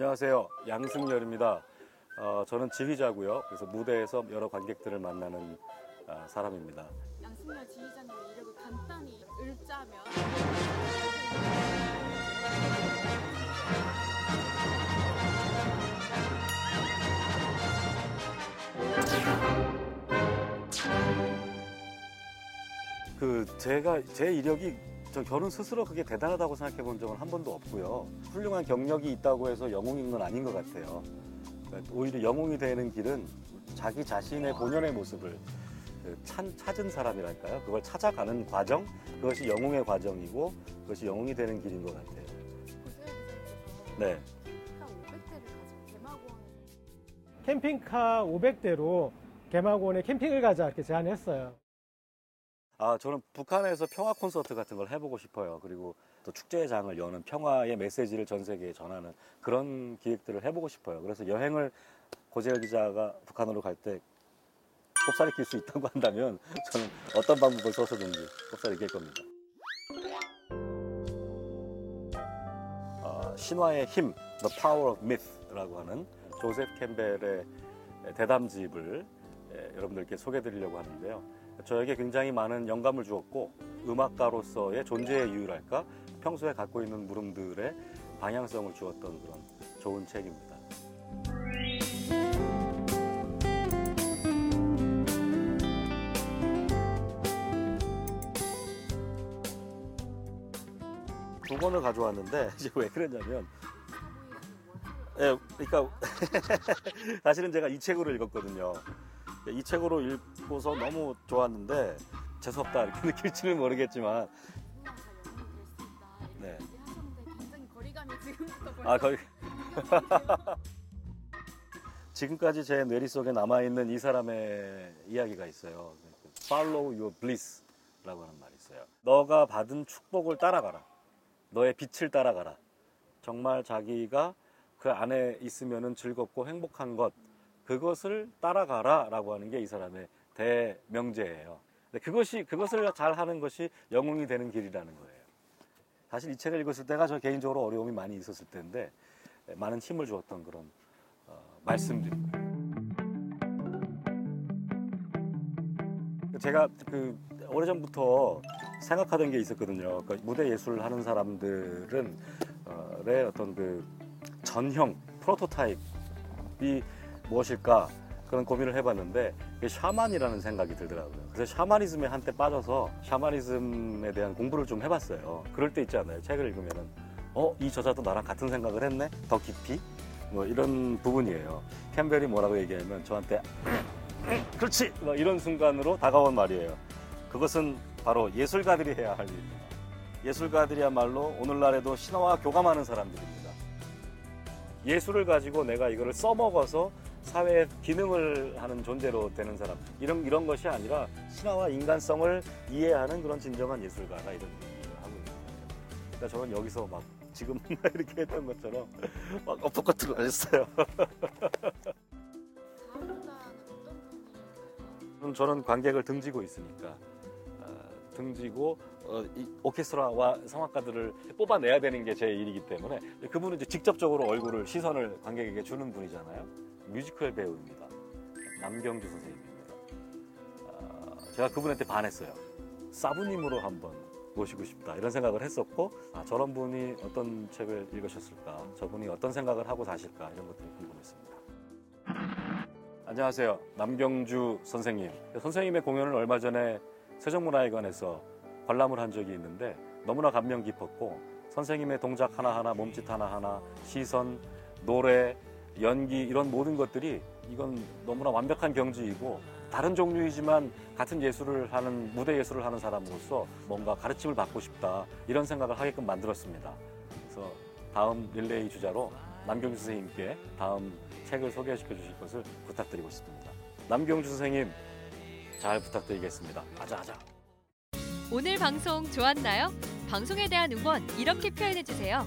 안녕하세요. 양승열입니다. 어, 저는 지휘자고요. 그래서 무대에서 여러 관객들을 만나는 아, 사람입니다. 양승열 지휘자님의 이력을 간단히 읊자면 그 제가 제 이력이 저 저는 스스로 그게 대단하다고 생각해 본 적은 한 번도 없고요. 훌륭한 경력이 있다고 해서 영웅인 건 아닌 것 같아요. 그러니까 오히려 영웅이 되는 길은 자기 자신의 본연의 모습을 그 찬- 찾은 사람이랄까요? 그걸 찾아가는 과정, 그것이 영웅의 과정이고 그것이 영웅이 되는 길인 것 같아요. 네. 캠핑카 500대를 가지고 개막원 캠핑카 500대로 개막원에 캠핑을 가자 이렇게 제안했어요. 아, 저는 북한에서 평화 콘서트 같은 걸 해보고 싶어요. 그리고 또 축제장을 여는 평화의 메시지를 전 세계에 전하는 그런 기획들을 해보고 싶어요. 그래서 여행을 고재열 기자가 북한으로 갈 때 꼽사리 낄수 있다고 한다면 저는 어떤 방법을 써서든지 꼽사리 낄 겁니다. 아, 신화의 힘, The Power of Myth라고 하는 조셉 캠벨의 대담집을 예, 여러분들께 소개해드리려고 하는데요. 저에게 굉장히 많은 영감을 주었고 음악가로서의 존재의 이유랄까 평소에 갖고 있는 물음들의 방향성을 주었던 그런 좋은 책입니다. 두 권을 가져왔는데 이제 왜 그랬냐면 예, 그러니까 사실은 제가 이 책으로 읽었거든요. 이 책으로 읽고서 너무 좋았는데 재수없다 이렇게 느낄지는 모르겠지만 네. 굉장히 거리감이 지금부터 아 거의 지금까지 제 뇌리 속에 남아 있는 이 사람의 이야기가 있어요. Follow your bliss라고 하는 말이 있어요. 너가 받은 축복을 따라가라. 너의 빛을 따라가라. 정말 자기가 그 안에 있으면은 즐겁고 행복한 것 그것을 따라가라 라고 하는 게 이 사람의 대명제예요. 그것이 그것을 잘 하는 것이 영웅이 되는 길이라는 거예요. 사실 이 책을 읽었을 때가 저 개인적으로 어려움이 많이 있었을 때인데 많은 힘을 주었던 그런 어, 말씀들입니다. 제가 그 오래전부터 생각하던 게 있었거든요. 그 무대 예술을 하는 사람들은 어, 의 어떤 그 전형 프로토타입이 무엇일까 그런 고민을 해봤는데 샤만이라는 생각이 들더라고요. 그래서 샤머니즘에 한때 빠져서 샤머니즘에 대한 공부를 좀 해봤어요. 그럴 때 있지 않아요? 책을 읽으면은 어, 이 저자도 나랑 같은 생각을 했네? 더 깊이? 뭐 이런 부분이에요. 캠벨이 뭐라고 얘기하면 저한테 그렇지! 뭐 이런 순간으로 다가온 말이에요. 그것은 바로 예술가들이 해야 할 일입니다. 예술가들이야말로 오늘날에도 신화와 교감하는 사람들입니다. 예술을 가지고 내가 이거를 써먹어서 사회에 기능을 하는 존재로 되는 사람 이런 이런 것이 아니라 신화와 인간성을 이해하는 그런 진정한 예술가라 이런 얘기를 하고 있는 거예요. 그러니까 저는 여기서 막 지금 이렇게 했던 것처럼 막 어떤 분일까요? 음, 저는 관객을 등지고 있으니까 어, 등지고 어, 이 오케스트라와 성악가들을 뽑아내야 되는 게 제 일이기 때문에 그분은 이제 직접적으로 얼굴을 시선을 관객에게 주는 분이잖아요. 뮤지컬 배우입니다. 남경주 선생님입니다. 아, 제가 그분한테 반했어요. 사부님으로 한번 모시고 싶다 이런 생각을 했었고 아, 저런 분이 어떤 책을 읽으셨을까 저분이 어떤 생각을 하고 사실까 이런 것들이 궁금했습니다. 안녕하세요. 남경주 선생님. 선생님의 공연을 얼마 전에 세종문화회관에서 관람을 한 적이 있는데 너무나 감명 깊었고 선생님의 동작 하나하나, 몸짓 하나하나, 시선, 노래, 연기 이런 모든 것들이 이건 너무나 완벽한 경지이고 다른 종류이지만 같은 예술을 하는 무대 예술을 하는 사람으로서 뭔가 가르침을 받고 싶다 이런 생각을 하게끔 만들었습니다. 그래서 다음 릴레이 주자로 남경주 선생님께 다음 책을 소개시켜 주실 것을 부탁드리고 싶습니다. 남경주 선생님 잘 부탁드리겠습니다. 아자 아자. 오늘 방송 좋았나요? 방송에 대한 응원 이렇게 표현해 주세요.